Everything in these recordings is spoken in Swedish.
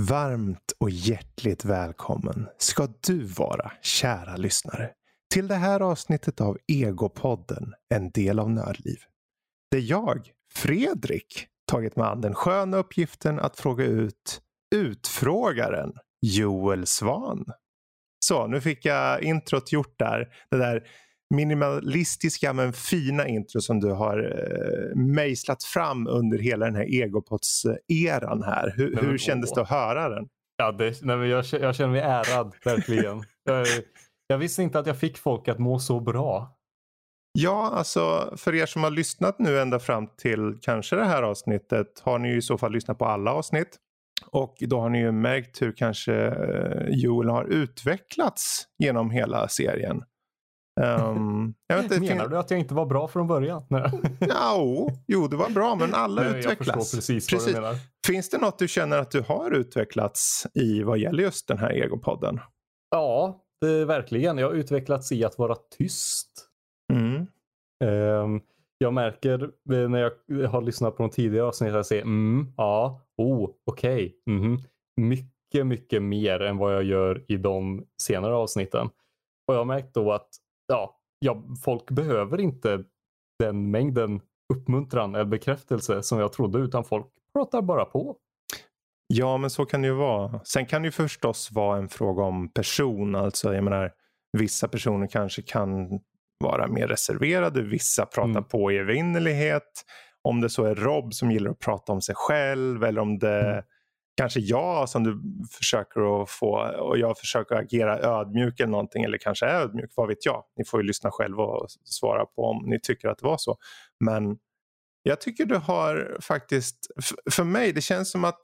Varmt och hjärtligt välkommen ska du vara, kära lyssnare, till det här avsnittet av Egopodden, en del av Nördliv. Där jag, Fredrik, tagit mig an den sköna uppgiften att fråga ut utfrågaren Joel Svan. Så, nu fick jag introt gjort där. Det där minimalistiska men fina intro som du har eh, mejslat fram under hela den här egopods-eran här. Hur, men, hur kändes åh. det att höra den? Ja, det, nej, jag, jag känner mig ärad, verkligen. jag, jag visste inte att jag fick folk att må så bra. Ja, alltså för er som har lyssnat nu ända fram till kanske det här avsnittet har ni ju i så fall lyssnat på alla avsnitt. Och då har ni ju märkt hur kanske eh, Joel har utvecklats genom hela serien. Um, jag inte, Menar fin- du att jag inte var bra från början? Nej. Ja, jo, det var bra men alla Nej, jag utvecklas. förstår precis, vad du menar. Finns det något du känner att du har utvecklats i vad gäller just den här egopodden? Ja, det, verkligen. Jag har utvecklats i att vara tyst. Mm. Ehm, jag märker eh, när jag har lyssnat på de tidigare avsnitten att jag säger mm, ja, oh, okej, mhm. mycket, mycket mer än vad jag gör i de senare avsnitten. Och jag har märkt då att ja, ja, folk behöver inte den mängden uppmuntran eller bekräftelse som jag trodde utan folk pratar bara på. Ja, men så kan det ju vara. Sen kan det ju förstås vara en fråga om person. Alltså, jag menar, vissa personer kanske kan vara mer reserverade. Vissa pratar Mm. på i evinnerlighet. Om det så är Rob som gillar att prata om sig själv eller om det Mm. Kanske jag som du försöker att få och jag försöker agera ödmjuk eller någonting eller kanske är ödmjuk, vad vet jag. Ni får ju lyssna själva och svara på om ni tycker att det var så. Men jag tycker du har faktiskt, för mig det känns som att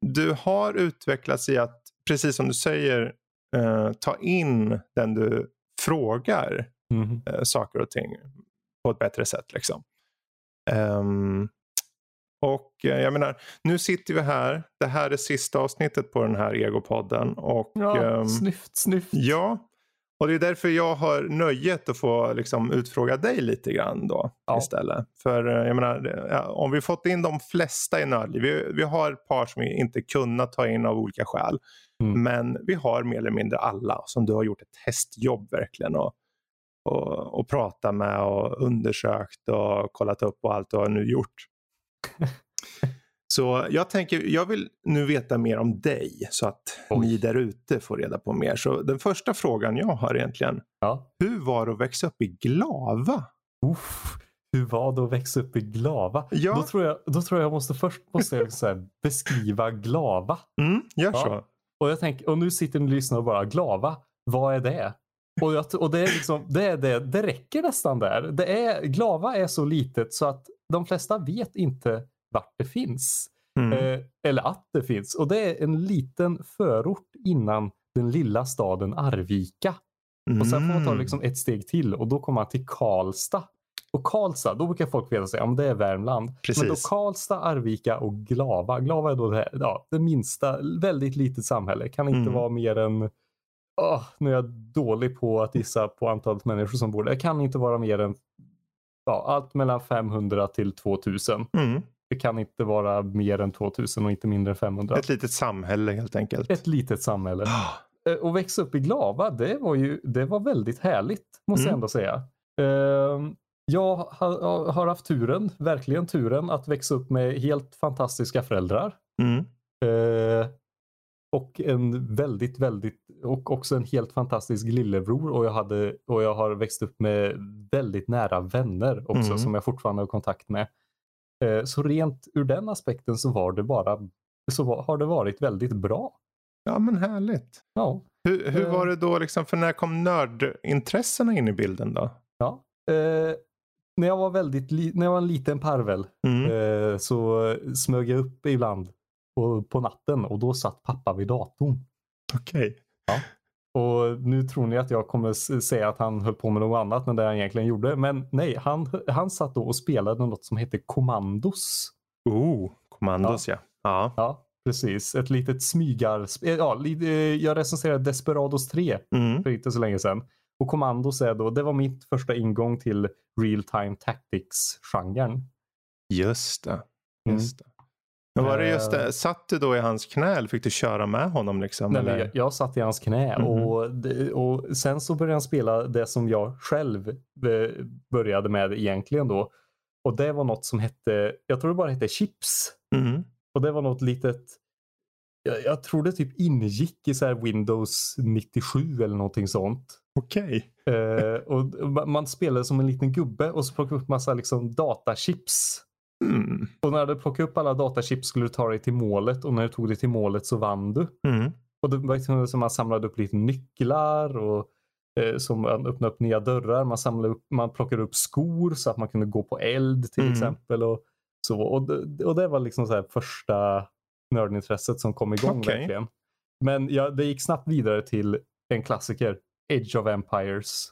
du har utvecklats i att, precis som du säger, eh, ta in den du frågar Mhm. eh, saker och ting på ett bättre sätt. Liksom. Ehm, och eh, jag menar, nu sitter vi här. Det här är sista avsnittet på den här egopodden. Och, Ja, ehm, snyft, snyft. ja, och det är därför jag har nöjet att få liksom, utfråga dig lite grann då Ja. istället. För eh, jag menar, om vi fått in de flesta i Nördliv, vi, vi har ett par som vi inte kunnat ta in av olika skäl. Mm. Men vi har mer eller mindre alla som du har gjort ett hästjobb verkligen. Och, och, och prata med och undersökt och kollat upp och allt du har nu gjort. Så jag tänker, jag vill nu veta mer om dig så att Oj. ni där ute får reda på mer. Så den första frågan jag har egentligen, Ja. hur var det att växa upp i Glava? Uff, hur var det att växa upp i Glava? Ja. Då, tror jag, då tror jag måste först måste jag så beskriva Glava. Mm, gör Ja. så. Och, jag tänker, och nu sitter ni och lyssnar och bara Glava, vad är det? Och, jag, och det, är liksom, det, är det, det räcker nästan där. Det är, Glava är så litet så att de flesta vet inte vart det finns. Mm. Eh, eller att det finns. Och det är en liten förort innan den lilla staden Arvika. Och sen får man ta Mm. liksom ett steg till och då kommer man till Karlstad. Och Karlstad, då brukar folk veta sig, ja men det är Värmland. Men då Precis. Karlstad, Arvika och Glava. Glava är då det, här, ja, det minsta, väldigt litet samhälle. Kan inte Mm. vara mer än, åh, nu är jag dålig på att gissa på antalet människor som bor där. Det kan inte vara mer än ja, allt mellan 500 till 2000. Mm. Det kan inte vara mer än 2000 och inte mindre än 500. Ett litet samhälle helt enkelt. Ett litet samhälle. Ah, Eh, Och växa upp i Glava, det var ju det var väldigt härligt. Måste Mm. jag ändå säga. Ehm, Jag har, har haft turen, verkligen turen, att växa upp med helt fantastiska föräldrar. Mm. Eh, och en väldigt, väldigt, och också en helt fantastisk lillebror. Och jag, hade, och jag har växt upp med väldigt nära vänner också Mm. som jag fortfarande har kontakt med. Eh, så rent ur den aspekten så var det bara, så har det varit väldigt bra. Ja men härligt. Ja. Hur, hur Eh. var det då, liksom, för när kom nördintressena in i bilden då? Ja. Eh, när, jag var väldigt när jag var en liten parvel Mm. eh, så smög jag upp ibland på, på natten och då satt pappa vid datorn. Okej. Och nu tror ni att jag kommer säga att han höll på med något annat än det han egentligen gjorde. Men nej, han, han satt då och spelade något som heter Commandos. Oh, kommandos ja. Ja. Ja, precis. Ett litet smygarspel. Ja, eh, jag recenserade Desperados 3 Mm. för inte så länge sedan. Och Commandos är då, det var mitt första ingång till real time tactics-genren. Just det. Mm. Just det. Men var det just Eh, det, satt du då i hans knä eller fick du köra med honom? Liksom, Nej, eller? jag, jag satt i hans knä Mhm. och, och sen så började han spela det som jag själv eh, började med egentligen då. Och det var något som hette, jag tror det bara hette Chips. Mm. Och det var något litet, jag, jag tror det typ ingick i så här Windows 97 eller någonting sånt. Okej. Eh, och ma- man spelade som en liten gubbe och så plockade upp massa liksom datachips. Mm. Och när du plockade upp alla datachips skulle du ta dig till målet och när du tog dig till målet så vann du. Mm. Och det var liksom som man samlade upp lite nycklar och eh, som man öppnade upp nya dörrar. Man, samlade upp, man plockade upp skor så att man kunde gå på eld till Mm. exempel. Och, så. Och, det, och det var liksom så första nördintresset som kom igång Okej. verkligen. Men ja, det gick snabbt vidare till en klassiker, Age of Empires.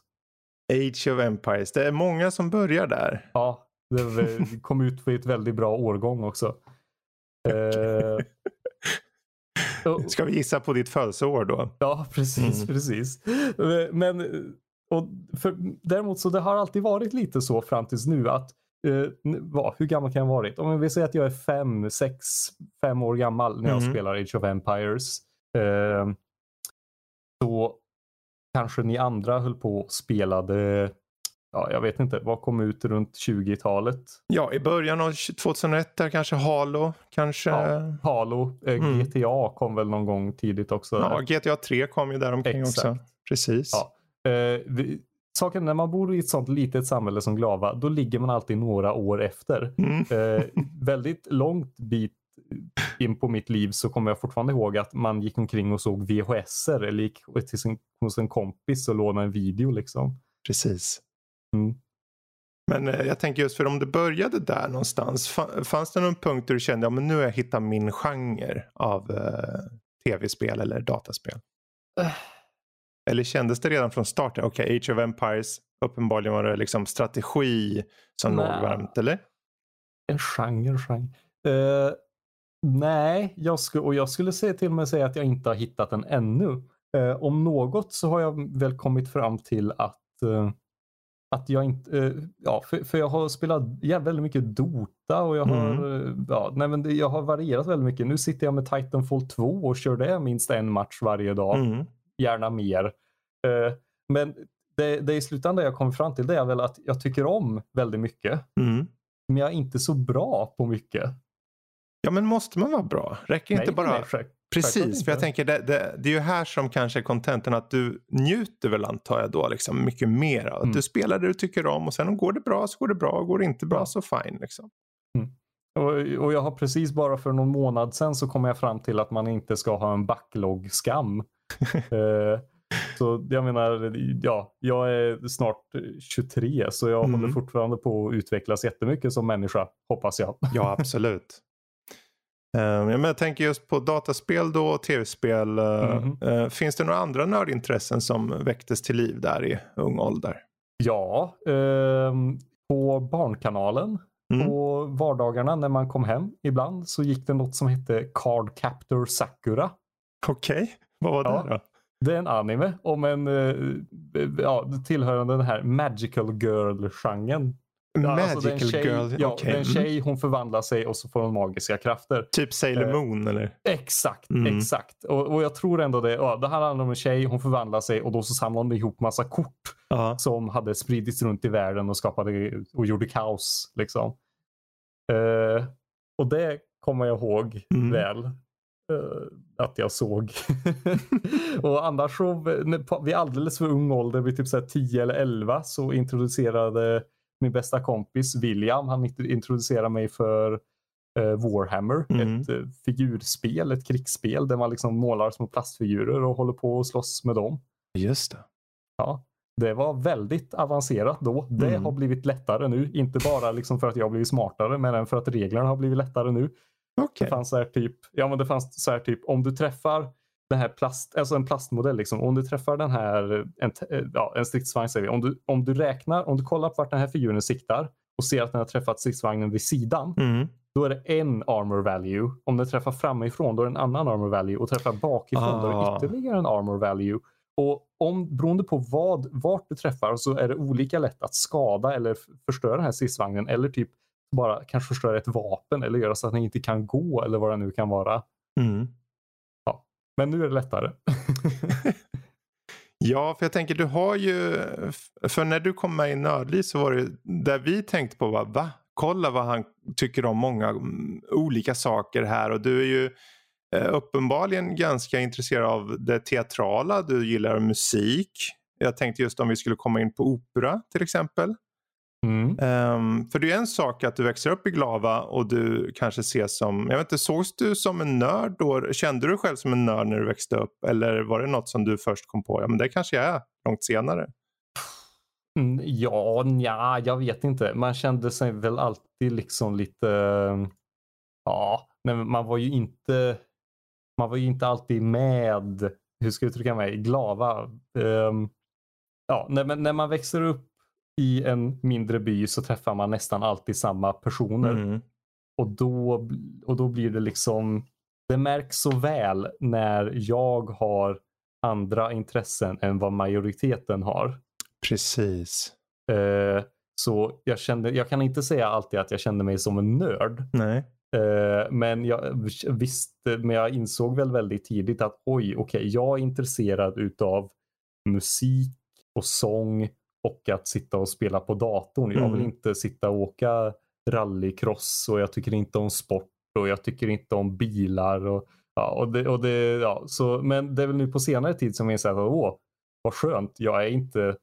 Age of Empires. Det är många som börjar där. Ja, det kom ut för ett väldigt bra årgång också. Eh, Ska vi gissa på ditt födelseår då? Ja, precis, Mm. precis. Men och för, däremot så det har alltid varit lite så fram tills nu att eh, vad, hur gammal kan jag ha varit? Om vi säger att jag är fem, sex, fem år gammal när jag Mhm. spelar Age of Empires. Eh, så kanske ni andra höll på och spelade, ja jag vet inte, vad kom ut runt 20-talet? Ja, i början av 2001 där kanske Halo. Kanske... Ja, Ja, Halo, eh, Mm. GTA kom väl någon gång tidigt också. GTA 3 kom ju där omkring Exakt. också. Precis. Ja. Eh, vi, saken när man bor i ett sånt litet samhälle som Glava, då ligger man alltid några år efter. Mm. Eh, väldigt långt bit in på mitt liv så kommer jag fortfarande ihåg att man gick omkring och såg VHS-er eller gick till sin, hos en kompis och lånade en video liksom. Precis. Mm. Men eh, jag tänker just för om du började där någonstans. fa- Fanns det någon punkt där du kände att ja, nu har jag hittat min genre av eh, tv-spel eller dataspel? Äh. Eller kändes det redan från start? Okej, Age of Empires. Uppenbarligen var det liksom strategi som låg varmt, eller? En genre, genre. Eh, nej, jag skulle, och jag skulle säga till och med säga att jag inte har hittat den ännu. Eh, om något så har jag väl kommit fram till att eh, att jag inte, eh, ja, för, för jag har spelat ja, väldigt mycket Dota och jag har, eh, ja, nej men det, jag har varierat väldigt mycket. Nu sitter jag med Titanfall 2 och kör det minst en match varje dag, Mm. gärna mer. Eh, men det, det i slutändan jag kommer fram till det är väl att jag tycker om väldigt mycket, Mm. men jag är inte så bra på mycket. Ja, men måste man vara bra? Räcker inte Nej, bara... nej, Precis, för jag tänker det, det, det är ju här som kanske är contenten att du njuter väl antar jag då liksom mycket mer. Att Mm. Du spelar det du tycker om och sen går det bra så går det bra och går det inte bra så fine. Liksom. Och, och jag har precis bara för någon månad sedan så kom jag fram till att man inte ska ha en backlog-skam. eh, så jag menar, ja, jag är snart 23 så jag Mm. håller fortfarande på att utvecklas jättemycket som människa, hoppas jag. Ja, absolut. Ja, men jag tänker just på dataspel då och tv-spel. eh, eh, finns det några andra nördintressen som väcktes till liv där i ung ålder? Ja, ehm, på Barnkanalen Mm. på vardagarna när man kom hem ibland så gick det något som hette Card Captor Sakura. Okej, vad var Ja. det då? Det är en anime om en eh, ja, tillhörande den här magical girl-genren. Alltså det är en Magical tjej, girl, Ja, okej. det är en tjej, hon förvandlar sig och så får hon magiska krafter. Typ Sailor Eh, Moon eller? Exakt, Mm. exakt. Och, och jag tror ändå det. Ja, det här handlar om en tjej, hon förvandlar sig och då så samlar hon ihop massa kort Ja. som hade spridits runt i världen och skapade och gjorde kaos. Liksom. Eh, och det kommer jag ihåg Mm. väl. eh, att jag såg. och annars så vid alldeles för ung ålder, vid typ så här 10 eller 11 så introducerade min bästa kompis William, han int- introducerade mig för eh, Warhammer. Mm. Ett eh, figurspel, ett krigsspel där man liksom målar små plastfigurer och håller på och slåss med dem. Just det. Ja, det var väldigt avancerat då. Det Mm. har blivit lättare nu. Inte bara liksom för att jag har blivit smartare, men även för att reglerna har blivit lättare nu. Okej. Det fanns så här typ, ja men det fanns så här typ om du träffar den här plast, alltså en plastmodell liksom. Om du träffar den här, en, eh, ja, en stridsvagn säger vi. Om du, om du räknar, om du kollar på vart den här figuren siktar och ser att den har träffat stridsvagnen vid sidan. Mm. Då är det en armor value. Om den träffar framifrån då är det en annan armor value. Och träffar bakifrån då är Ah. det ytterligare en armor value. Och om, beroende på vad, vart du träffar så är det olika lätt att skada eller förstöra den här stridsvagnen. Eller typ bara kanske förstöra ett vapen eller göra så att den inte kan gå eller vad det nu kan vara. Mm. Men nu är det lättare. Ja, för jag tänker du har ju, för när du kom med i Nördliv så var det där vi tänkte på var, va? Kolla vad han tycker om många mm, olika saker här och du är ju eh, uppenbarligen ganska intresserad av det teatrala, du gillar musik. Jag tänkte just om vi skulle komma in på opera till exempel. Mm. Um, för det är en sak att du växer upp i Glava och du kanske ses som, jag vet inte, sågs du som en nörd då? Kände du dig själv som en nörd när du växte upp? Eller var det något som du först kom på, ja men det kanske jag är långt senare? Mm, ja, nja, jag vet inte. Man kände sig väl alltid liksom lite, ja, nej, man var ju inte, man var ju inte alltid med, hur ska jag uttrycka mig, glava. Um, ja, när, när man växer upp i en mindre by så träffar man nästan alltid samma personer. Mm. Och, då, och då blir det liksom, det märks så väl när jag har andra intressen än vad majoriteten har. Precis. Eh, så jag, kände, jag kan inte säga alltid att jag kände mig som en nörd. Nej. Eh, men jag visste, men jag insåg väl väldigt tidigt att oj, okej, okay, jag är intresserad utav musik och sång och att sitta och spela på datorn. Jag vill Mm. inte sitta och åka rallycross och jag tycker inte om sport och jag tycker inte om bilar. Och, ja, och det, och det, ja, så, men det är väl nu på senare tid som jag inser att åh, vad skönt, jag är inte,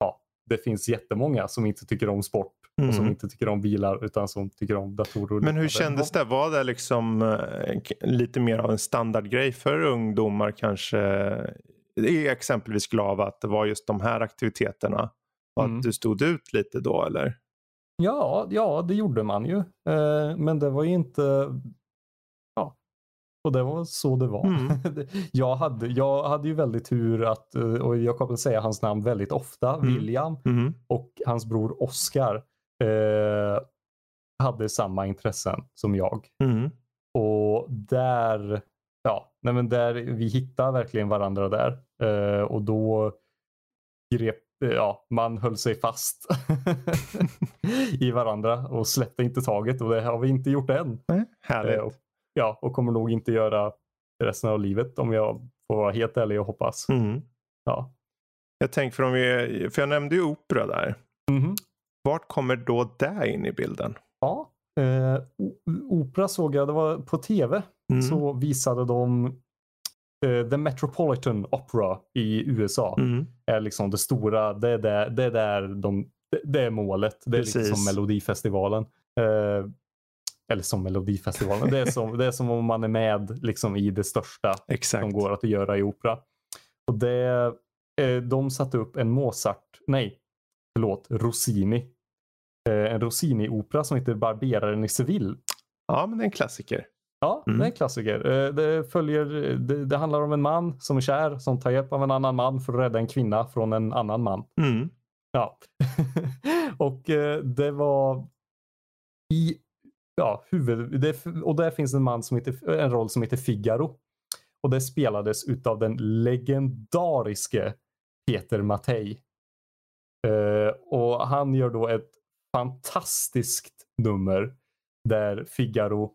ja, det finns jättemånga som inte tycker om sport och som Mm. inte tycker om bilar utan som tycker om datorer. Men hur kändes det? Var det liksom eh, lite mer av en standardgrej för ungdomar kanske? I exempelvis Glava att det var just de här aktiviteterna. Och Mm. att du stod ut lite då eller? Ja, ja, det gjorde man ju. Eh, men det var ju inte... Ja, och det var så det var. Mm. jag, hade, jag hade ju väldigt tur att, eh, och jag kommer att säga hans namn väldigt ofta, Mm. William Mhm. och hans bror Oscar eh, hade samma intressen som jag. Mhm. Och där, ja, nej men där vi hittade verkligen varandra där. Eh, och då grep, ja, man höll sig fast i varandra och släppte inte taget och det har vi inte gjort än. Nej, Eh, Härligt. och, ja, och kommer nog inte göra resten av livet om jag får vara helt ärlig och hoppas. Mhm. Ja. Jag tänker för om vi, för jag nämnde ju opera där. Mhm. Vart kommer då det in i bilden? Ja, eh, opera såg jag, det var på tv Mm. så visade de The Metropolitan Opera i USA. Mm. är liksom det stora, det är där, det är, där de, det, är målet. Det är lite Precis. som Melodifestivalen. Eh, eller som Melodifestivalen. Det är som, det är som om man är med liksom i det största Exakt. som går att göra i opera. Och det, eh, de satte upp en Mozart, nej, förlåt, Rossini. Eh, en Rossini-opera som heter Barberaren i Seville. Ja, men det är en klassiker. Ja, Mm. det är en klassiker. Eh, Det, följer, det, det handlar om en man som är kär som tar hjälp av en annan man för att rädda en kvinna från en annan man. Mm. Ja. och eh, det var i ja, huvud... Det, och där finns en man som heter, en roll som heter Figaro. Och det spelades utav den legendariske Peter Mattei. Eh, och han gör då ett fantastiskt nummer där Figaro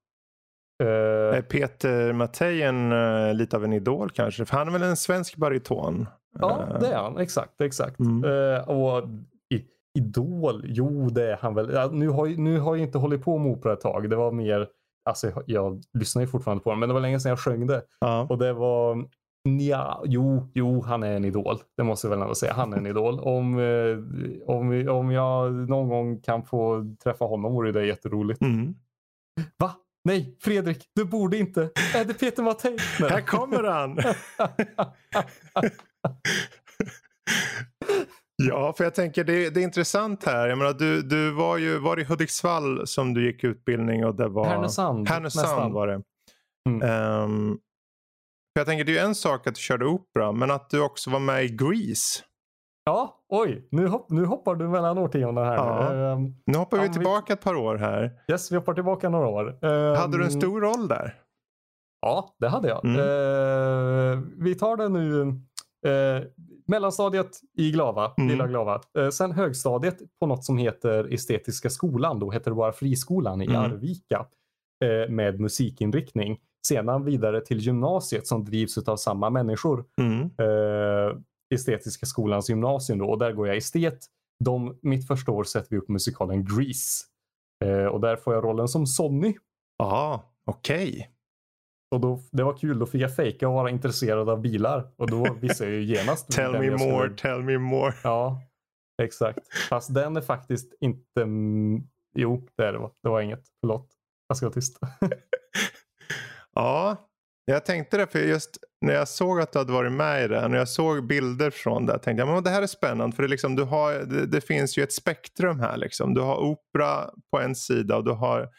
Eh, Är Peter Mattei en, eh, lite av en idol kanske? För han är väl en svensk bariton? Ja, Eh, det är han. Exakt, exakt. Mm. Eh, och i, Idol, jo det är han väl. Ja, nu, har, nu har jag inte hållit på med opera ett tag. Det var mer, alltså jag, lyssnar ju fortfarande på den, men det var länge sedan jag sjöng det. Och det var, ja, jo, jo, han är en idol. Det måste jag väl ändå säga. Han är en idol. Om, om, om jag någon gång kan få träffa honom vore det jätteroligt. Mm. Va? Nej, Fredrik, du borde inte. Är det Peter Mattei? Här kommer han! Ja, för jag tänker det, det är intressant här. Jag menar, du, du var ju var i Hudiksvall som du gick utbildning och det var Härnösand. Härnösand nästan. var det. Mm. Ehm, för jag tänker det är ju en sak att du körde opera men att du också var med i Grease. Ja, oj, nu, hopp, nu hoppar du mellan årtionden här. Ja. Ehm, Nu hoppar vi vi- tillbaka ett par år här. yes, vi hoppar tillbaka några år. Ehm, Hade du en stor roll där? Ja, det hade jag. Mm. Eh, vi tar det nu. Eh, mellanstadiet i Glava, Mm. lilla Glava. Eh, sen högstadiet på något som heter Estetiska skolan. Då heter det bara Friskolan i Mm. Arvika. Eh, med musikinriktning. Sedan vidare till gymnasiet som drivs av samma människor. Mm. Estetiska skolans gymnasium då. Och där går jag estet. De, mitt första år sätter vi upp musikalen Grease. Eh, och där får jag rollen som Sonny. Ja, okej. Och då, det var kul, då fick jag fejka och vara intresserad av bilar. Och då visste jag ju genast. Tell me skulle- more, tell me more. Ja, exakt. Fast den är faktiskt inte... Jo, det är det. va. Det var inget. Förlåt. Jag ska vara tyst. Ja, jag tänkte det för just när jag såg att du hade varit med i det, när jag såg bilder från det, tänkte jag men det här är spännande för det, liksom, du har, det, det finns ju ett spektrum här. Liksom. Du har opera på en sida och du har,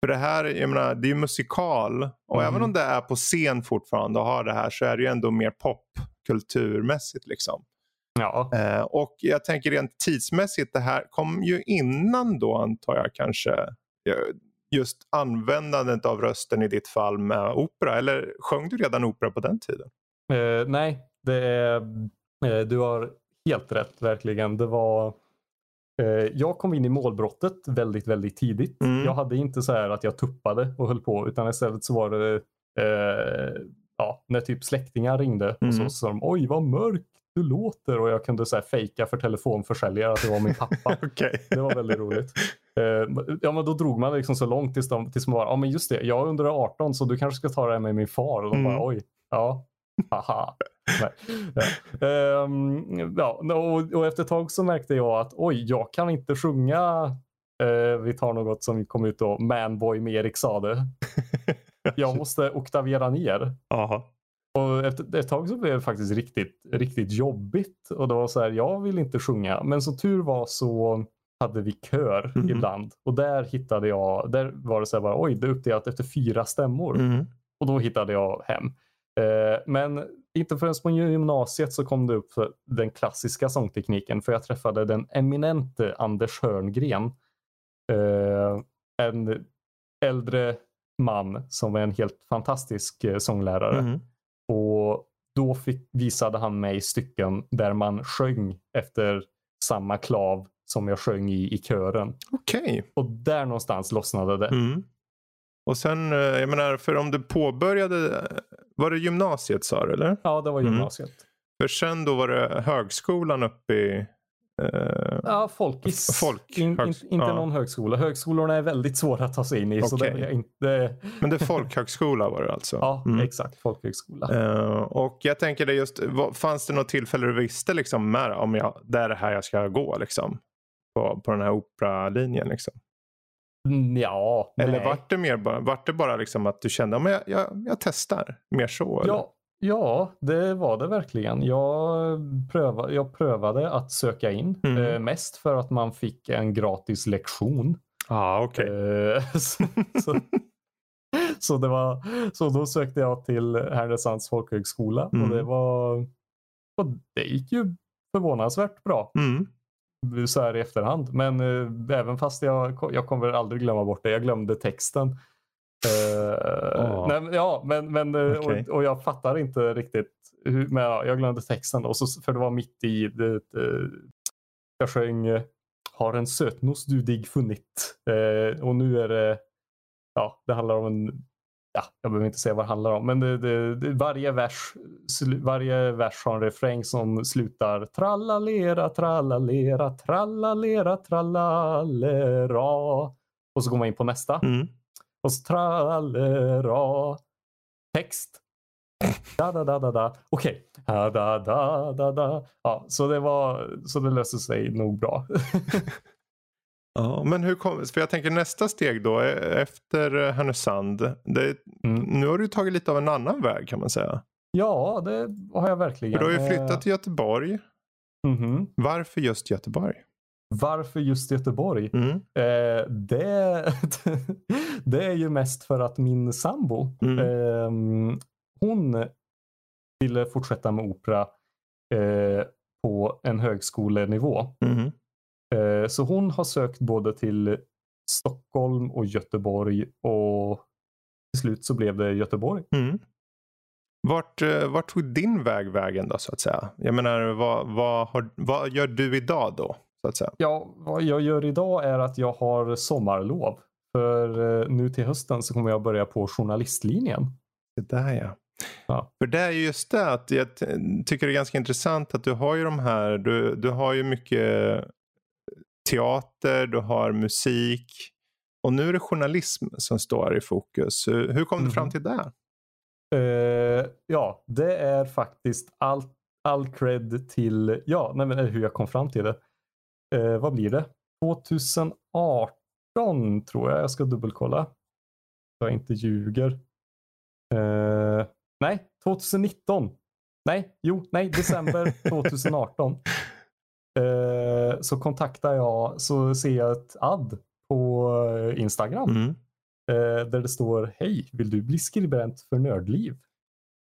för det här jag menar, det är ju musikal och Mm. även om det är på scen fortfarande och har det här så är det ju ändå mer popkulturmässigt. Liksom. Ja, Eh, och jag tänker rent tidsmässigt, det här kom ju innan då antar jag kanske just användandet av rösten i ditt fall med opera. Eller sjöng du redan opera på den tiden? eh, nej, det är, eh, du har helt rätt verkligen. Det var... Eh, jag kom in i målbrottet väldigt, väldigt tidigt. Mm. Jag hade inte så här att jag tuppade och höll på, utan istället så var det eh, ja, när typ släktingar ringde och så Mm. sa de oj vad mörk du låter och jag kunde så här fejka för telefonförsäljare att det var min pappa. Okej. Det var väldigt roligt. Eh, ja, men då drog man liksom så långt tills, de, tills man bara, ja men just det, jag är under 18 så du kanske ska ta det här med min far. Och de Mm. bara, oj, ja, haha. Ja. Ehm, ja, och, och efter ett tag så märkte jag att oj, jag kan inte sjunga, eh, vi tar något som kom ut då, Manboy med Erik Sade. Jag måste oktavera ner. Jaha. Och efter ett tag så blev det faktiskt riktigt, riktigt jobbigt. Och det var så här, jag vill inte sjunga. Men som tur var så hade vi kör Mhm. ibland. Och där hittade jag, där var det så här bara, oj, det är uppdelat efter fyra stämmor. Mm. Och då hittade jag hem. Eh, men inte förrän på gymnasiet så kom det upp den klassiska sångtekniken. För jag träffade den eminente Anders Hörngren. Eh, en äldre man som är en helt fantastisk eh, sånglärare. Mm. Och då fick, visade han mig stycken där man sjöng efter samma klav som jag sjöng i, i kören. Okej. Och där någonstans lossnade det. Mm. Och sen, eh, jag menar, för om du påbörjade, var det gymnasiet sa du eller? Ja, det var Mm. gymnasiet. För sen då var det högskolan uppe i... Eh, Ja, folkis. Folk. In, in, inte ja. någon högskola. Högskolorna är väldigt svåra att ta sig in i. Så det jag inte... men det är folkhögskola var det alltså? Ja, Mm. exakt. Folkhögskola. Eh, och jag tänker det just, vad- fanns det något tillfälle du visste liksom med om jag, det är det här jag ska gå liksom? På, på den här operalinjen liksom? Mm, Ja, Eller nej. vart det mer bara, vart det bara liksom att du kände, att jag, jag, jag testar? Mer så? eller? Ja, ja, det var det verkligen. Jag prövade, jag prövade att söka in. Mm. Eh, mest för att man fick en gratis lektion. ah, okej. Eh, så, så, så, det var, så då sökte jag till Härnösands folkhögskola Mm. och det var och det gick ju förvånansvärt bra Mm. Så här i efterhand. Men eh, även fast jag, jag kommer aldrig glömma bort det. Jag glömde texten. Eh, Åh. nej, ja, men, men, eh, Okej. och, och jag fattar inte riktigt. Hur, men ja, jag glömde texten då, så, för det var mitt i det, det, jag sjöng eh, Har en sötnos du dig funnit. Eh, och nu är det, ja, det handlar om en Ja, jag behöver inte säga vad det handlar om, men det, det, det, varje, vers, varje vers har en refräng som slutar trallalera, trallalera, trallalera, trallalera. Och så går man in på nästa. Mm. Och så trallera. Text. Da, da, da, da, da. Okej. Da, da, da, da, da. Ja, så det var, så det löste sig nog bra. Ja, men hur kom, för jag tänker nästa steg då eh, efter eh, Härnösand. Det, Mm. Nu har du tagit lite av en annan väg kan man säga. ja, det har jag verkligen. För du har ju Eh, flyttat till Göteborg. Mhm. Varför just Göteborg? Varför just Göteborg? Mm. Eh, det, det är ju mest för att min sambo, Mm. ehm, hon ville fortsätta med opera eh, på en högskolenivå. Mhm. Eh, så hon har sökt både till Stockholm och Göteborg och till slut så blev det Göteborg. Mm. Vart, eh, vart tog din väg vägen då så att säga? Jag menar vad, vad, har, vad gör du idag då? Så att säga? Ja, vad jag gör idag är att jag har sommarlov. För eh, nu till hösten så kommer jag börja på journalistlinjen. Det där ja. Ja. För det är ju just det att jag tycker det är ganska intressant att du har ju de här, du, du har ju mycket teater, du har musik och nu är det journalism som står i fokus. Hur, kom du fram Mhm. till det? Eh, ja, det är faktiskt all, all cred till, ja, nej men hur jag kom fram till det. Eh, vad blir det? 2018 tror jag, jag ska dubbelkolla. Så jag inte ljuger. Eh, nej, 2019. Nej, jo, nej, december 2018. Eh, så kontaktar jag, så ser jag ett ad på eh, Instagram. Mm. Eh, där det står Hej, vill du bli skribent för Nördliv?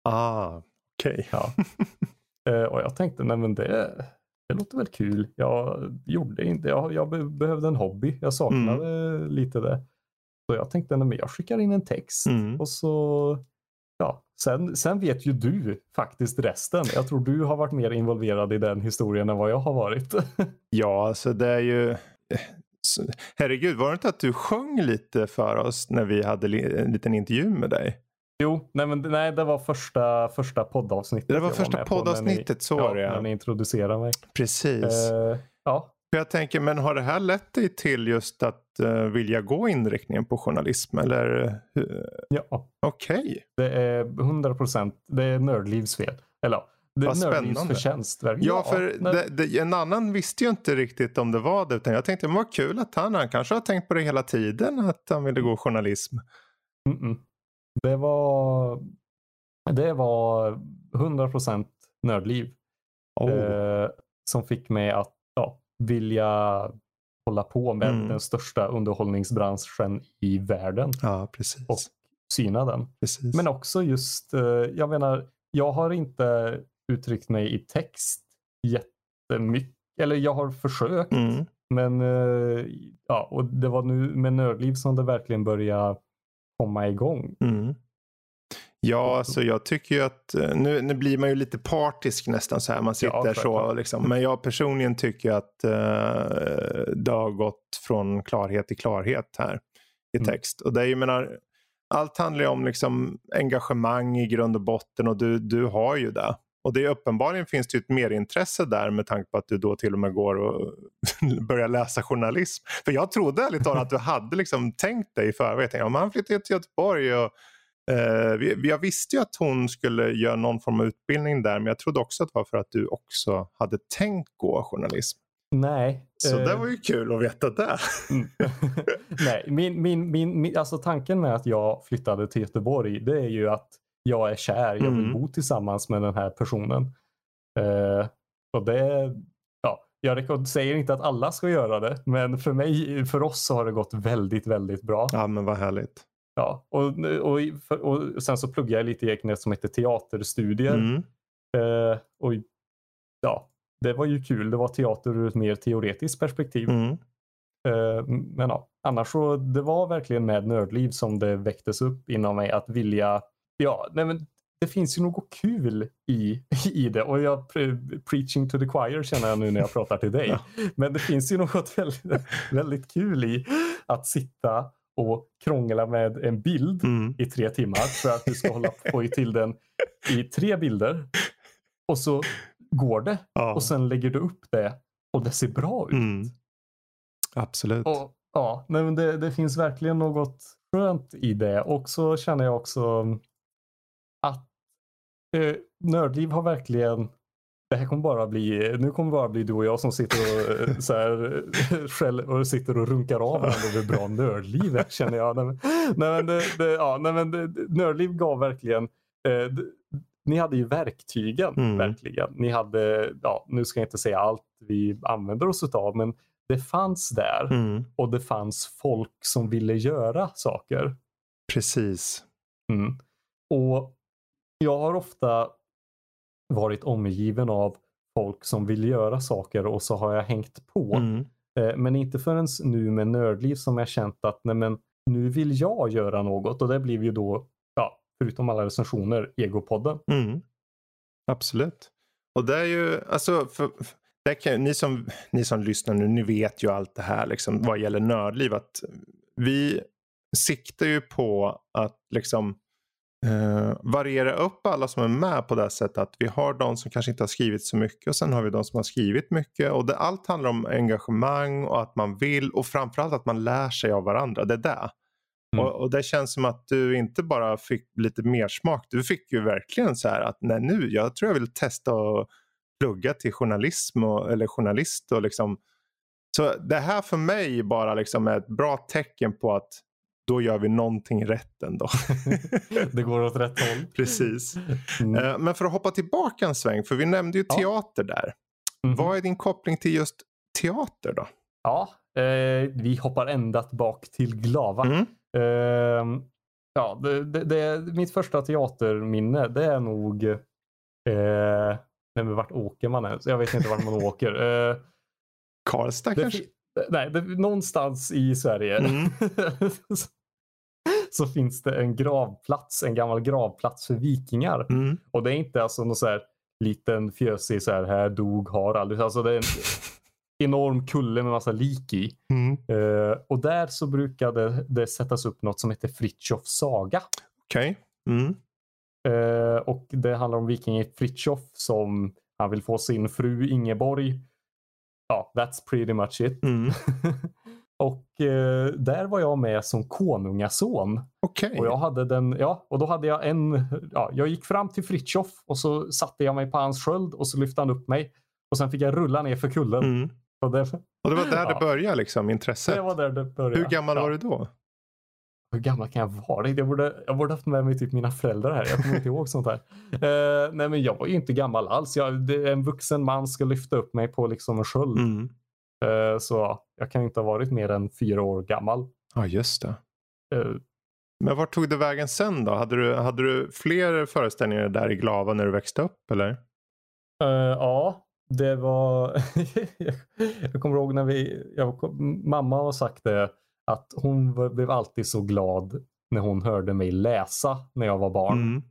Ah, okej. Ja. eh, och jag tänkte, nej men det, det låter väl kul. Jag gjorde inte, jag, jag be- behövde en hobby. Jag saknade lite det. Så jag tänkte, nej men jag skickar in en text Mm. och så sen, sen vet ju du faktiskt resten. Jag tror du har varit mer involverad i den historien än vad jag har varit. Ja, alltså det är ju... så- Herregud, var det inte att du sjöng lite för oss när vi hade en liten intervju med dig? jo, nej, men, nej, det var första, första poddavsnittet. Det var första på ni- poddavsnittet, så var det ja. när ni introducerade mig. Precis. Eh, ja, För jag tänker, men har det här lett dig till just att uh, vilja gå inriktningen på journalism? Eller uh, ja. okej, Det är 100 procent. Det är Nördlivs fel. Eller ja, det är Vad spännande. förtjänst. verkligen. Ja, för det, det, en annan visste ju inte riktigt om det var det. Utan jag tänkte, men vad kul att han, han kanske har tänkt på det hela tiden. Att han ville gå journalism. Mm-mm. Det var det var 100 procent Nördliv Oh. eh, som fick mig att ja, vilja hålla på med Mm. den största underhållningsbranschen i världen ja, precis. och syna den. precis. Men också just, eh, jag menar, jag har inte uttryckt mig i text jättemycket. Eller jag har försökt. Mm. Men eh, ja, och det var nu med Nördliv som det verkligen började komma igång. Mm. Ja, alltså jag tycker ju att eh, nu, nu blir man ju lite partisk nästan så här. Man sitter så självklart. liksom. Men jag personligen tycker att eh, det har gått från klarhet till klarhet här i Mm. text. Och det är ju, menar, allt handlar ju om liksom engagemang i grund och botten och du, du har ju det. Och det är uppenbarligen finns det ju ett merintresse där med tanke på att du då till och med går och börjar läsa journalism. För jag trodde ärligt talat att du hade liksom tänkt dig i förväg. Jag tänkte, om han flyttar till Göteborg och Eh, vi- jag visste ju att hon skulle göra någon form av utbildning där men jag trodde också att det var för att du också hade tänkt gå journalism. Nej. Så eh, det var ju kul att veta det. mm. Nej, min, min, min, min, alltså tanken med att jag flyttade till Göteborg det är ju att jag är kär. Jag vill Mm. bo tillsammans med den här personen. Eh, och det, ja, jag säger inte att alla ska göra det, men för mig, för oss så har det gått väldigt, väldigt bra. Ja men vad härligt. Ja, och, och, för, och sen så pluggar jag lite i Eknäs som heter teaterstudier. Mm. Eh, och ja, det var ju kul. Det var teater ur ett mer teoretiskt perspektiv. Mm. Eh, men ja, annars så det var verkligen med Nördliv som det väcktes upp inom mig att vilja, ja, nej men det finns ju något kul i, i det och jag pre- preaching to the choir känner jag nu när jag pratar till dig. Ja. Men det finns ju något väldigt, väldigt kul i att sitta och krångla med en bild Mm. i tre timmar för att du ska hålla på i till den i tre bilder. Och så går det Ja. och sen lägger du upp det och det ser bra ut. Mm. Absolut. Och, ja, men det, det finns verkligen något skönt i det. Och så känner jag också att eh, Nördliv har verkligen det här kommer bara bli, nu kommer bara bli du och jag som sitter och, eh, så här, eh, skäll, och sitter och runkar av varandra över bra nördliv känner jag. Nej, men, nej, men, det, det, ja, nej, men det, nördliv gav verkligen, eh, ni hade ju verktygen Mm. verkligen. Ni hade, ja, nu ska jag inte säga allt vi använder oss av, men det fanns där Mm. och det fanns folk som ville göra saker. Precis. Mm. Och jag har ofta varit omgiven av folk som vill göra saker och så har jag hängt på. Mm. Eh, Men inte förrän nu med Nördliv som jag känt att nej men, nu vill jag göra något och det blev ju då, ja, förutom alla recensioner, Egopodden. Mm. Absolut. Och det är ju, alltså, för, för, kan, ni, som, ni som lyssnar nu, ni vet ju allt det här liksom, vad gäller nördliv. Att vi siktar ju på att liksom eh, variera upp alla som är med på det sättet. Att vi har de som kanske inte har skrivit så mycket och sen har vi de som har skrivit mycket. Och det, allt handlar om engagemang och att man vill och framförallt att man lär sig av varandra. Det är det. Mm. Och, och det känns som att du inte bara fick lite mer smak. Du fick ju verkligen så här att nej nu, jag tror jag vill testa att plugga till journalism och, eller journalist och liksom. Så det här för mig bara liksom är ett bra tecken på att då gör vi någonting rätt ändå. Det går åt rätt håll. Precis. Mm. Eh, Men för att hoppa tillbaka en sväng, för vi nämnde ju Ja. teater där. Mhm. Vad är din koppling till just teater då? Ja, eh, vi hoppar ända bak till Glava. Mm. Ehm, ja, det, det, det, mitt första teaterminne det är nog... Eh, nej, men vart åker man ens? Jag vet inte vart man åker. Eh, Karlstad kanske? nej, det, någonstans i Sverige Mm. så, finns det en gravplats, en gammal gravplats för vikingar. Mm. Och det är inte alltså någon så här liten fjösig så här, här dog Harald. Alltså det är en enorm kulle med massa lik i. Mm. Eh, och där så brukade det sättas upp något som heter Fritjofs saga. Okej. Mm. Eh, och det handlar om vikingen Fritjof som han vill få sin fru Ingeborg. Ja, that's pretty much it. Mm. och eh, där var jag med som konungason. Okej. Och jag hade den, ja, och då hade jag en, ja, jag gick fram till Fritjof och så satte jag mig på hans sköld och så lyfte han upp mig. Och sen fick jag rulla ner för kullen. Mm. Och det, Och det var där Ja. det började liksom, intresset. det var där det började. Hur gammal ja. var du då? Hur gammal kan jag vara? Jag borde, jag borde haft med mig typ mina föräldrar här. Jag kommer inte ihåg sånt här. Eh, nej men jag var ju inte gammal alls. Jag, det, en vuxen man ska lyfta upp mig på liksom en sköld. Mm. Eh, så jag kan inte ha varit mer än fyra år gammal. Ja, just det. Eh, Men vart tog det vägen sen då? Hade du, hade du fler föreställningar där i Glava när du växte upp eller? eh, ja, det var... jag kommer ihåg när vi... Jag, mamma har sagt det att hon blev alltid så glad när hon hörde mig läsa när jag var barn. Mm.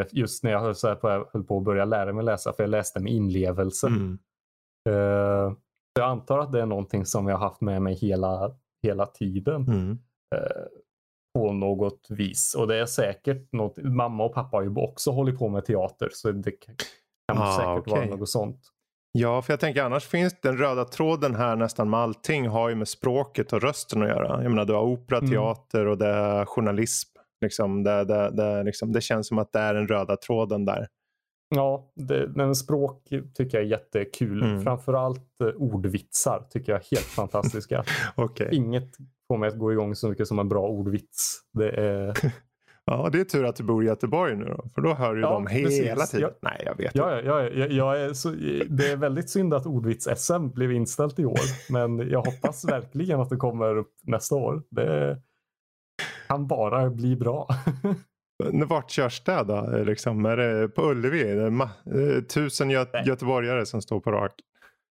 Eh, just när jag höll, på, höll på att börja lära mig läsa för jag läste med inlevelse. Mm. Eh, jag antar att det är någonting som jag har haft med mig hela, hela tiden Mm. eh, på något vis. Och det är säkert något, mamma och pappa har ju också hållit på med teater så det kan Ah, säkert vara okej. något sånt. Ja, för jag tänker annars finns den röda tråden här nästan med allting har ju med språket och rösten att göra. Jag menar du har opera, Mm. teater och det är journalism. Liksom, det, det, det, liksom, det känns som att det är den röda tråden där. Ja, det, men språk tycker jag är jättekul. Mm. Framförallt eh, ordvitsar tycker jag är helt fantastiska. Okej. Inget får mig att gå igång så mycket som en bra ordvits. Det är... Ja, det är tur att du bor i Göteborg nu då. För då hör ju Ja, de hela precis. tiden. Ja. Nej, jag vet Ja, ja, ja, jag, jag är så, det är väldigt synd att ordvits-SM blev inställt i år. Men jag hoppas verkligen att det kommer upp nästa år. Det kan bara bli bra. Vart körs det då? Liksom, är det på Ullevi? Det är ma- eh, tusen gö- Nej. göteborgare som står på rak.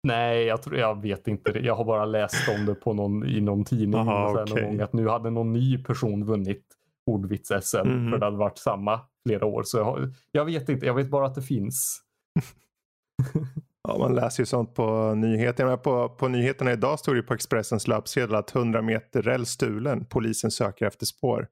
Nej, jag, tror, jag vet inte. det. Jag har bara läst om det på någon, i någon tidning. Aha, okej. någon gång, att nu hade någon ny person vunnit ordvits-SM. Mhm. För det hade varit samma flera år. Så jag, jag vet inte. Jag vet bara att det finns. Ja, man läser ju sånt på nyheterna. På, på nyheterna idag stod det på Expressens löpsedel att 100 meter räls stulen. Polisen söker efter spår.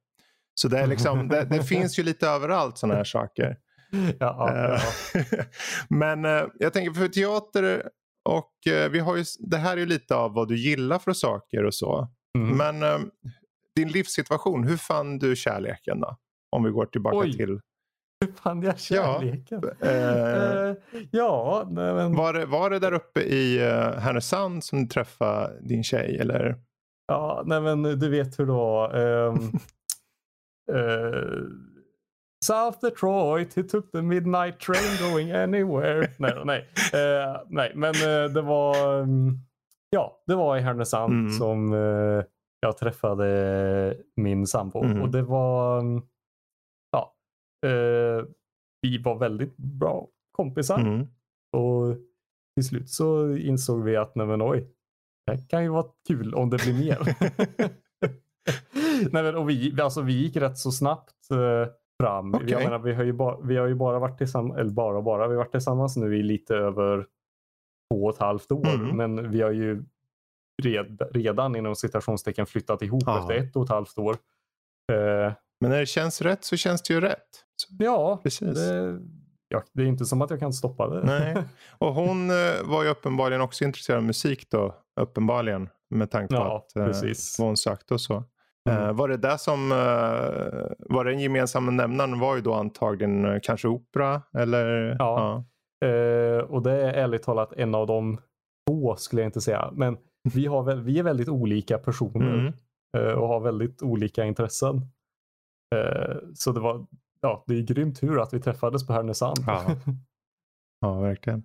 Så det, är liksom, det, det finns ju lite överallt sådana här saker. Ja, ja, Eh, ja. Men eh, jag tänker för teater och eh, vi har ju, det här är ju lite av vad du gillar för saker och så. Mhm. Men eh, din livssituation, hur fann du kärleken då? Om vi går tillbaka Oj. till. Hur fann jag kärleken? Eh, Eh, ja, men, var, det, var det där uppe i Härnösand som du träffade din tjej? Eller? ja, nej men du vet hur det var. eh, South Detroit, he took the midnight train going anywhere. nej, nej. Uh, nej, men uh, det var um, ja, det var i Härnösand mm. som uh, jag träffade min sambo mm. och det var um, ja, vi var väldigt bra kompisar mm. och till slut så insåg vi att nej men oj, det kan ju vara kul om det blir mer. nej, men, och vi, alltså, vi gick rätt så snabbt fram. Okay. Jag menar, vi, har ju ba, vi har ju bara varit tillsammans, eller bara bara, vi har varit tillsammans nu i lite över två och ett halvt år. Mm. Men vi har ju red, redan inom citationstecken flyttat ihop Aha. efter ett och ett halvt år. Uh, men när det känns rätt så känns det ju rätt. Ja, precis. Det, ja, det är inte som att jag kan stoppa det. Nej. Och hon uh, var ju uppenbarligen också intresserad av musik då. Uppenbarligen. Med tanke på ja, att, uh, vad hon sagt och så. Mm. Uh, var det där som uh, var den gemensamma nämnaren var ju då antagligen uh, kanske opera eller? Ja, ja. och det är ärligt talat en av de få skulle jag inte säga. Men vi, har, vi är väldigt olika personer mm. och har väldigt olika intressen. så det var ja, det är grymt tur att vi träffades på Härnösand. Ja, ja verkligen.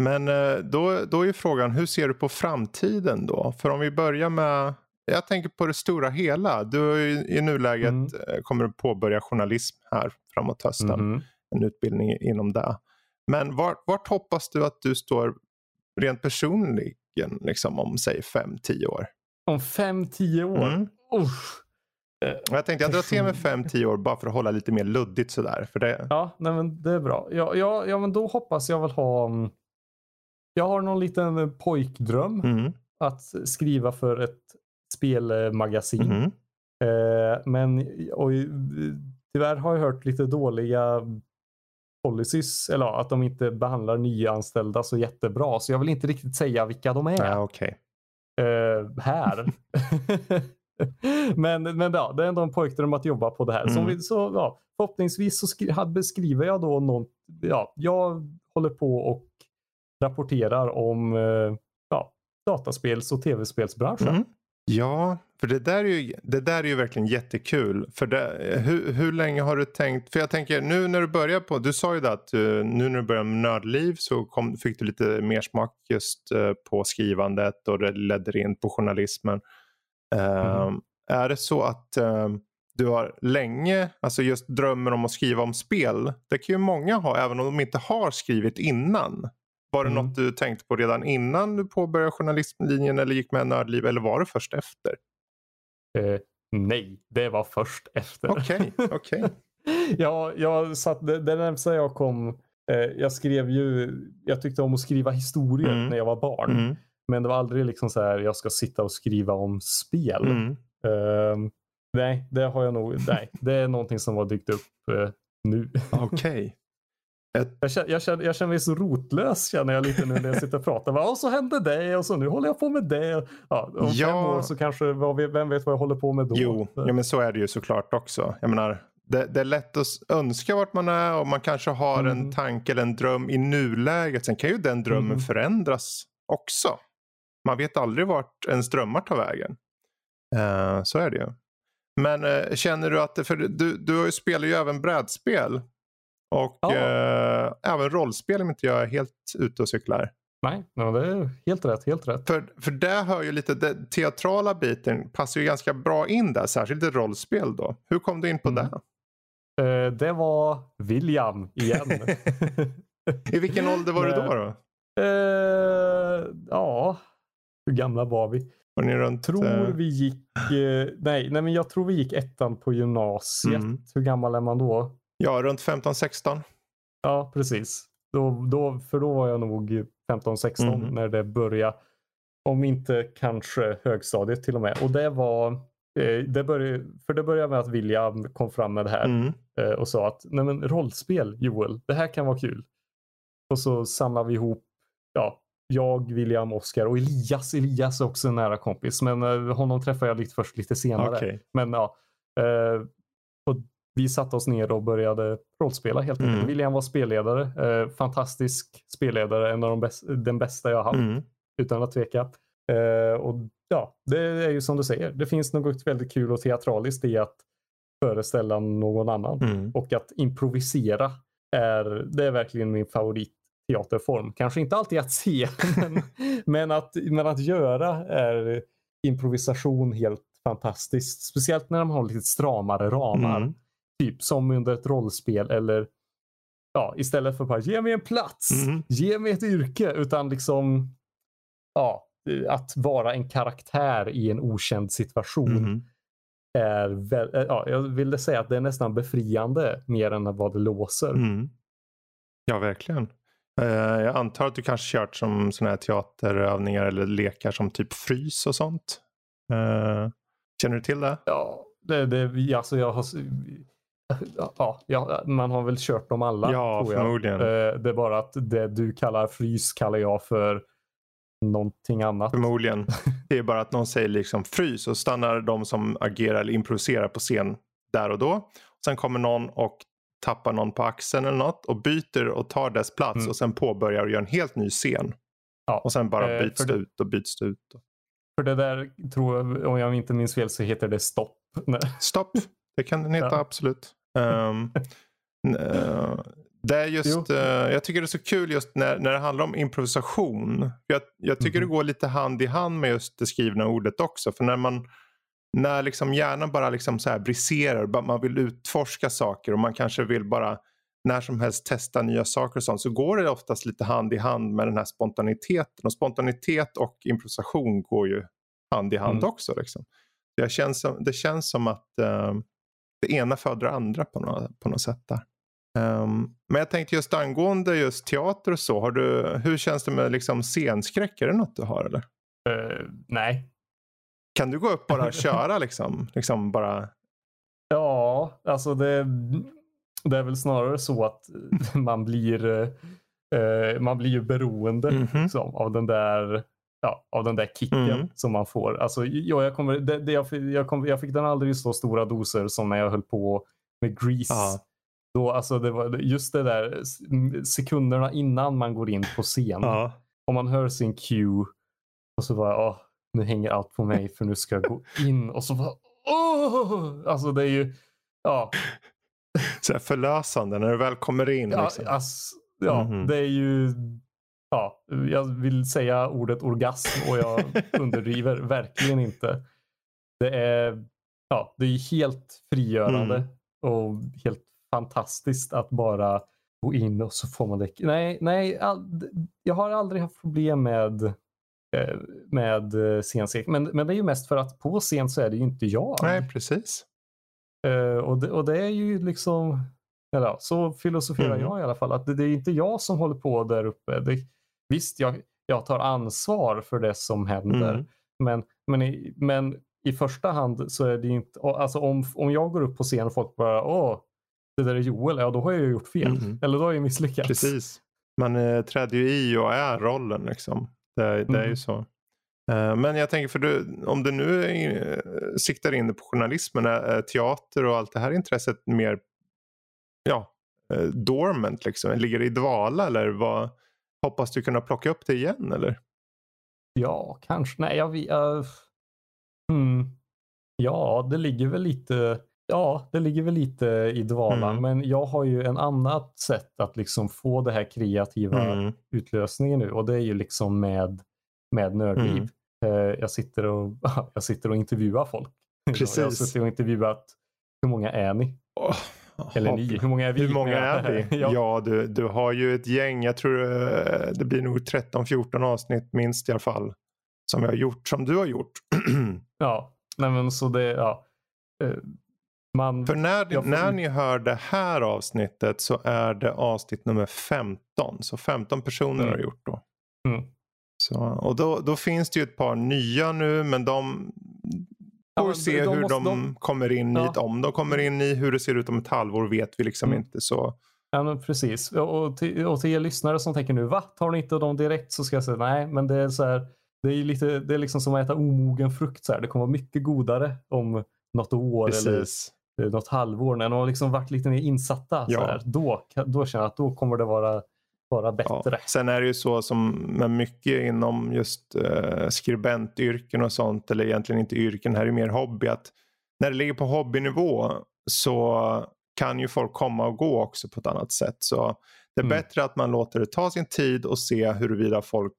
Men då, då är frågan, hur ser du på framtiden då? För om vi börjar med jag tänker på det stora hela. Du är i nuläget mm. Eh, kommer att påbörja journalism här framåt hösten. Mm. En utbildning inom det. Men vart, vart hoppas du att du står rent personligen liksom, om säg 5-10 år? Om 5-10 år? Mm. Jag tänkte jag drar till med 5-10 år bara för att hålla lite mer luddigt sådär. För det... Ja, nej, men det är bra. Ja, ja, ja, men då hoppas jag väl ha... Mm, jag har någon liten pojkdröm. Mm. Att skriva för ett spelmagasin. Mm. Eh, men och, tyvärr har jag hört lite dåliga policies, eller att de inte behandlar nyanställda så jättebra. Så jag vill inte riktigt säga vilka de är. Ah, okay. eh, här. men men ja, det är ändå en pojkdröm att jobba på det här. Mm. Så, så ja, förhoppningsvis så skri- beskriver jag då något. Ja, jag håller på och rapporterar om eh, ja, dataspels och tv-spelsbranschen. Mm. Ja, för det där är ju, det där är ju verkligen jättekul. För det, hur, hur länge har du tänkt? För jag tänker nu när du börjar på, du sa ju det att uh, nu när du börjar med nördliv så kom, fick du lite mer smak just uh, på skrivandet och det ledde in på journalismen. Uh, mm. Är det så att ehm, du har länge, alltså just drömmen om att skriva om spel. Det kan ju många ha även om de inte har skrivit innan. Var det mm. något du tänkte på redan innan du påbörjade journalistlinjen eller gick med nördliv eller var det först efter? Eh, nej, det var först efter. Okej, okay, okej. Okay. ja, jag satt, det, det närmsta jag kom, eh, jag skrev ju, jag tyckte om att skriva historier mm. när jag var barn. Mm. Men det var aldrig liksom så här, jag ska sitta och skriva om spel. Uh, nej, det har jag nog, nej, det är någonting som har dykt upp uh, nu. Okej. Okay. Jag känner, jag, känner, jag känner mig så rotlös känner jag lite nu när jag sitter och pratar. Och så hände det och så nu håller jag på med det. Ja, om ja. fem år så kanske, vem vet vad jag håller på med då? Jo, ja, men så är det ju såklart också. Jag menar, det, det, är lätt att önska vart man är och man kanske har mm. en tanke eller en dröm i nuläget. Sen kan ju den drömmen mm. förändras också. Man vet aldrig vart ens drömmar tar vägen. Uh, så är det ju. Men uh, känner du att, för du, du spelar ju även brädspel. Och ja. eh, även rollspel om inte jag är helt ute och cyklar. Nej, no, det är helt rätt. Helt rätt. För, för det hör ju lite, den teatrala biten passar ju ganska bra in där, särskilt i rollspel då. Hur kom du in på mm. det? Uh, det var William igen. I vilken ålder var du då? då? Uh, ja, hur gamla var vi? Var ni runt? Tror uh... vi gick, nej, nej men jag tror vi gick ettan på gymnasiet. Mm. Hur gammal är man då? Ja, runt 15-16. Ja, precis. Då, då, för då var jag nog 15-16 mm. när det började. Om inte kanske högstadiet till och med. Och det var eh, det började, för det började med att William kom fram med det här mm. Eh, och sa att Nej, men rollspel Joel, det här kan vara kul. Och så samlade vi ihop ja, jag, William, Oskar och Elias. Elias är också en nära kompis men eh, honom träffade jag lite först lite senare. Okay. Men ja, och vi satte oss ner och började rollspela helt enkelt. Mm. William var spelledare. Eh, fantastisk spelledare. En av de bäst, den bästa jag har haft. Mm. Utan att tveka. Eh, och ja, det är ju som du säger. Det finns något väldigt kul och teatraliskt i att föreställa någon annan. Mm. Och att improvisera är, det är verkligen min favoritteaterform. Kanske inte alltid att se, men, men, att, men att göra är improvisation helt fantastiskt. Speciellt när de har lite stramare ramar. Mm. Typ som under ett rollspel eller ja, istället för bara ge mig en plats, Mm. ge mig ett yrke, utan liksom ja, att vara en karaktär i en okänd situation Mm. är väl, eh, ja, jag ville säga att det är nästan befriande mer än vad det låser. Mm. Ja, verkligen. Eh, jag antar att du kanske kört som sådana här teaterövningar eller lekar som typ frys och sånt. Eh, känner du till det? Ja, det, det, alltså jag har, ja, ja, man har väl kört dem alla. Ja, tror jag. förmodligen. Eh, Det är bara att det du kallar frys kallar jag för någonting annat. Förmodligen. Det är bara att någon säger liksom frys och stannar de som agerar eller improviserar på scen där och då. Sen kommer någon och tappar någon på axeln eller något och byter och tar dess plats Mm. och sen påbörjar och gör en helt ny scen. Ja, Och sen bara eh, byts det det- ut och byts det ut. För det där tror jag, om jag inte minns fel så heter det stopp. Nej. Stopp, det kan den heta Ja. absolut. Um, det är just, eh, jag tycker det är så kul just när, när det handlar om improvisation. Jag, jag tycker Mhm. det går lite hand i hand med just det skrivna ordet också. För när man när liksom hjärnan bara liksom så här briserar, man vill utforska saker och man kanske vill bara när som helst testa nya saker och sånt så går det oftast lite hand i hand med den här spontaniteten. Och spontanitet och improvisation går ju hand i hand Mm. också. Liksom. Det, känns som, det känns som att eh, det ena föder det andra på något, på något sätt där. Ehm, men jag tänkte just angående just teater och så, har du, hur känns det med liksom scenskräck? Är det något du har eller? Eh, nej. Kan du gå upp bara och köra liksom? liksom bara, Ja, alltså det, det är väl snarare så att man blir, eh, man blir ju beroende Mhm. liksom, av den där Ja, av den där kicken Mm. som man får. Alltså, ja, jag, kommer, det, det, jag, jag, kom, jag fick den aldrig så stora doser som när jag höll på med Grease. Ja. Då, alltså, det var just det där sekunderna innan man går in på scen. ja. Om man hör sin cue och så bara, åh, nu hänger allt på mig för nu ska jag gå in och så bara, åh! Alltså det är ju, ja, Så här förlösande när du väl kommer in. ja, Liksom. ass, ja Mhm. det är ju, ja, jag vill säga ordet orgasm och jag underdriver verkligen inte. Det är, ja, det är helt frigörande Mm. och helt fantastiskt att bara gå in och så får man det. Nej, nej, all, jag har aldrig haft problem med eh, med eh, scenskräck. Men, men det är ju mest för att på scen så är det ju inte jag. Nej, precis. Eh, och, det, och det är ju liksom, eller ja, så filosoferar Mm. jag i alla fall, att det, det är inte jag som håller på där uppe. Det, visst, jag, jag tar ansvar för det som händer, Mm. men, men, i, men i första hand så är det inte, alltså om, om jag går upp på scen och folk bara, åh, det där är Joel, ja då har jag ju gjort fel. Mhm. Eller då har jag misslyckats. Precis. Man eh, träder ju i och är rollen liksom. Det, det är ju Mm. så. Eh, men jag tänker för du, om du nu eh, siktar in dig på journalismen, är teater och allt det här intresset mer ja, eh, dormant liksom? Ligger det i dvala eller vad, hoppas du kunna plocka upp det igen eller? Ja, kanske. Nej, jag vet. Uh, hmm. Ja, det ligger väl lite. Ja, det ligger väl lite i dvala, Mm. men jag har ju en annat sätt att liksom få det här kreativa Mm. utlösningen nu och det är ju liksom med med nördliv. Mm. Eh, jag sitter och jag sitter och intervjuar folk. Precis. Jag har suttit och intervjuat. Hur många är ni? Åh, Eller ni? Hur många är vi? Hur många är jag. vi? ja. Ja, du, du har ju ett gäng. Jag tror eh, det blir nog 13-14 avsnitt minst i alla fall. Som vi har gjort, som du har gjort. ja. Nej, men så det, ja. Eh, Man, För när, Jag får- när ni hör det här avsnittet så är det avsnitt nummer 15. Så 15 personer Mm. har gjort då. Mm. Så, och då, då finns det ju ett par nya nu men de får men se de hur de, de- kommer in i Ja. det. Om de kommer in i hur det ser ut om ett halvår vet vi liksom Mm. inte. Så Ja, men precis. Och till, och till er lyssnare som tänker nu, va? Tar ni inte dem direkt? Så ska jag säga nej, men det är så här. Det är lite, det är liksom som att äta omogen frukt. Så här. Det kommer vara mycket godare om något år eller precis. eh, något halvår när de har liksom varit lite mer insatta. Så Ja. här. Då, då känner jag att då kommer det vara, vara Ja. bättre. Sen är det ju så som med mycket inom just eh, skribentyrken och sånt. Eller egentligen inte yrken, här är mer hobby. att När det ligger på hobbynivå så kan ju folk komma och gå också på ett annat sätt. Så det är Mm. bättre att man låter det ta sin tid och se huruvida folk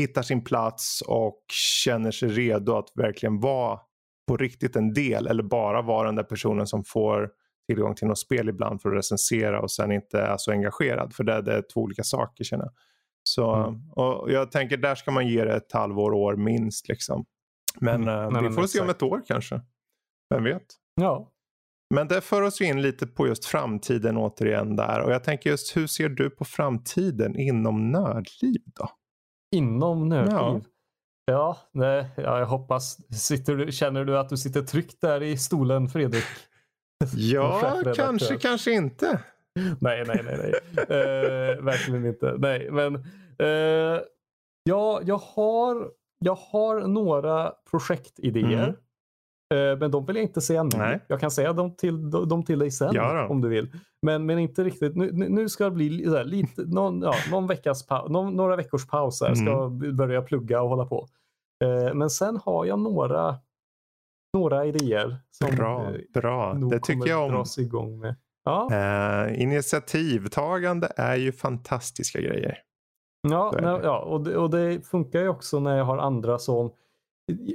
hittar sin plats och känner sig redo att verkligen vara på riktigt en del eller bara vara den där personen som får tillgång till något spel ibland för att recensera och sen inte är så engagerad. För det, det är två olika saker känner jag. Så, Mm. och jag tänker där ska man ge det ett halvår, år minst. Liksom. Men Mm. eh, Nej, vi men får se om ett år kanske. Vem vet? Ja. Men det för oss in lite på just framtiden återigen där. Och jag tänker just hur ser du på framtiden inom nördliv då? Inom nördliv. Ja. Ja, nej, ja, jag hoppas. Sitter känner du att du sitter tryggt där i stolen Fredrik? Ja, kanske, kanske inte. nej, nej, nej. nej. Eh, verkligen inte. Nej, men eh, ja, jag, har, jag har några projektidéer. Eh, men de vill jag inte säga nu. Nej. Jag kan säga dem till, dem till dig sen Ja om du vill. Men, men inte riktigt. Nu, nu- ska det bli här, lite, någon, ja, någon veckas pa- någon, några veckors paus. Här. Ska Mm. börja plugga och hålla på. Men sen har jag några, några idéer som Bra, eh, bra. Det tycker jag om. dras igång med. Ja, Eh, initiativtagande är ju fantastiska grejer. ja, nej, ja och, det, och det funkar ju också när jag har andra som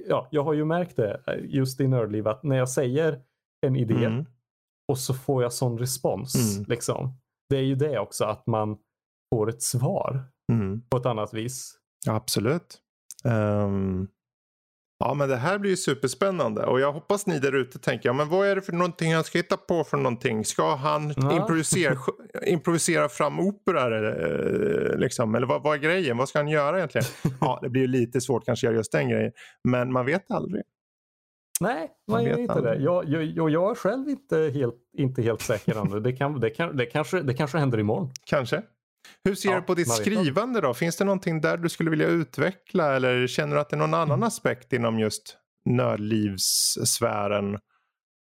Ja, jag har ju märkt det eh, just i nördliv att när jag säger en idé Mm. och så får jag sån respons. Mm. Liksom. Det är ju det också att man får ett svar Mm. på ett annat vis. Ja, absolut. Ehm, ja, men det här blir ju superspännande och jag hoppas ni där ute tänker, ja, men vad är det för någonting han ska hitta på för någonting? Ska han Ja. improvisera, improvisera fram operor eller, liksom? eller vad, vad är grejen? Vad ska han göra egentligen? Ja, det blir ju lite svårt kanske att göra just den grejen, men man vet aldrig. Nej, Man man gör inte aldrig. det. Jag, jag, jag, jag är själv inte helt, inte helt säker ännu. Det, kan, det, kan, det, kanske, det kanske händer imorgon. Kanske. Hur ser Ja, du på ditt skrivande då? Finns det någonting där du skulle vilja utveckla eller känner du att det är någon annan Mm. aspekt inom just nördlivssfären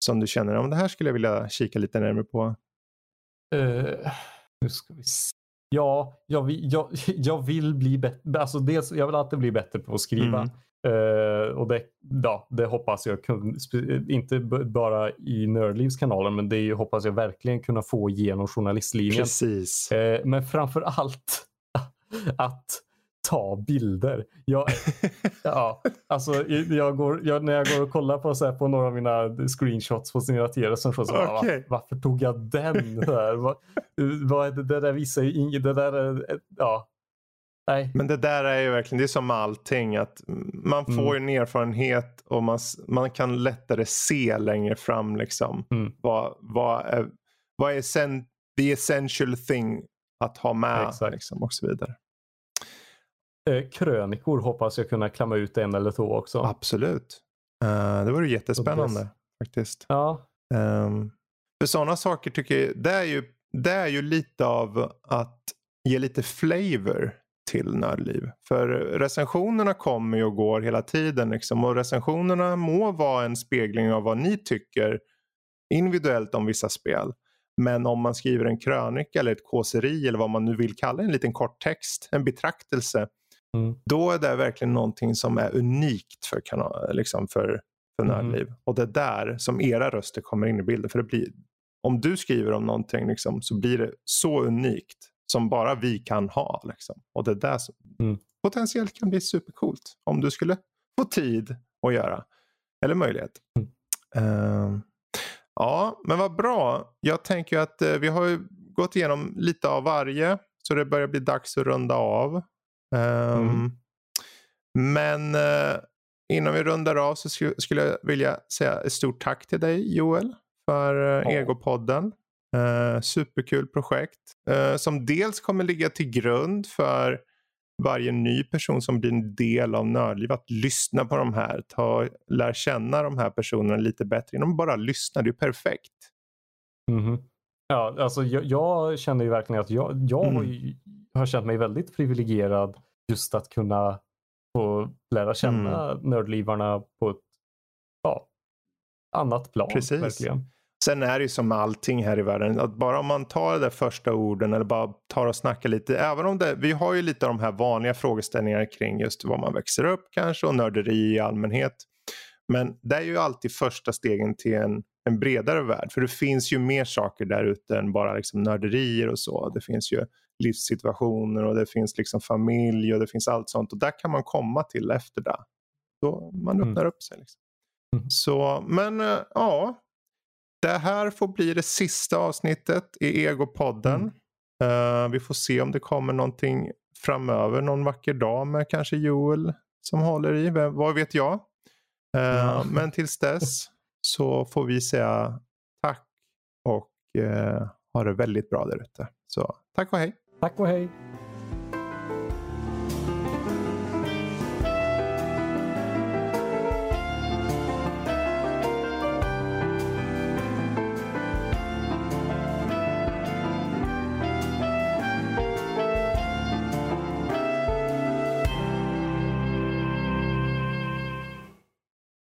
som du känner om det här skulle jag vilja kika lite närmare på? Uh, nu ska vi se. Ja, jag vill, jag, jag vill bli bättre. Alltså dels, jag vill alltid bli bättre på att skriva. Mm. Eh, och det, ja, det hoppas jag inte bara i Nördlivskanalen men det hoppas jag verkligen kunna få igenom journalistlinjen. Precis. Eh, men framför allt att ta bilder. Jag, ja, alltså, jag går, jag, när jag går och kollar på, så här, på några av mina screenshots på sina recensioner så bara, Okej. var, varför tog jag den? Så här, vad, vad, är det, det där visar ju inget. Det där är, ja. Nej. Men det där är ju verkligen, det är som allting att man får Mm. en erfarenhet och man, man kan lättare se längre fram liksom. Mm. Vad, vad är, vad är sen, the essential thing att ha med Exakt. liksom, och så vidare. Eh, krönikor hoppas jag kunna klämma ut en eller två också. Absolut. Eh, det vore jättespännande Och faktiskt. Ja. Ehm, för sådana saker tycker jag, det är, ju, det är ju lite av att ge lite flavor till nördliv. För recensionerna kommer ju och går hela tiden liksom, och recensionerna må vara en spegling av vad ni tycker individuellt om vissa spel. Men om man skriver en krönika eller ett kåseri eller vad man nu vill kalla en liten kort text, en betraktelse. Mm. Då är det verkligen någonting som är unikt för, kanal, liksom för, för. Nördliv. Och det är där som era röster kommer in i bilden. För det blir, om du skriver om någonting liksom, så blir det så unikt som bara vi kan ha. Liksom. Och det är där som Mm. potentiellt kan bli supercoolt. Om du skulle få tid att göra. Eller möjlighet. Mm. Ehm, ja, men vad bra. Jag tänker att eh, vi har ju gått igenom lite av varje. Så det börjar bli dags att runda av. Ehm, Mm. Men eh, innan vi rundar av så sku- skulle jag vilja säga ett stort tack till dig Joel för eh, Ja. Egopodden. Eh, superkul projekt eh, som dels kommer ligga till grund för varje ny person som blir en del av Nördliv att lyssna på de här, ta, lär känna de här personerna lite bättre. Genom att bara lyssna, det är perfekt. Mhm. Ja, alltså jag, jag känner ju verkligen att jag, jag Mm. har, ju, har känt mig väldigt privilegierad just att kunna få lära känna Mm. nördlivarna på ett ja, annat plan. Precis. Verkligen. Sen är det ju som med allting här i världen. Att bara om man tar de där första orden eller bara tar och snackar lite. Även om det, vi har ju lite av de här vanliga frågeställningarna kring just var man växer upp kanske och nörderi i allmänhet. Men det är ju alltid första stegen till en en bredare värld. För det finns ju mer saker där ute än bara liksom nörderier och så. Det finns ju livssituationer och det finns liksom familj och det finns allt sånt. Och där kan man komma till efter det. Då man Mm. öppnar upp sig. Liksom. Mm. Så, men eh, ja. Det här får bli det sista avsnittet i Egopodden. Mm. Eh, vi får se om det kommer någonting framöver. Någon vacker dag med kanske Joel som håller i. Vem, vad vet jag? Eh, Ja. Men tills dess så får vi säga tack och eh, ha det väldigt bra där ute. Så tack och hej. Tack och hej.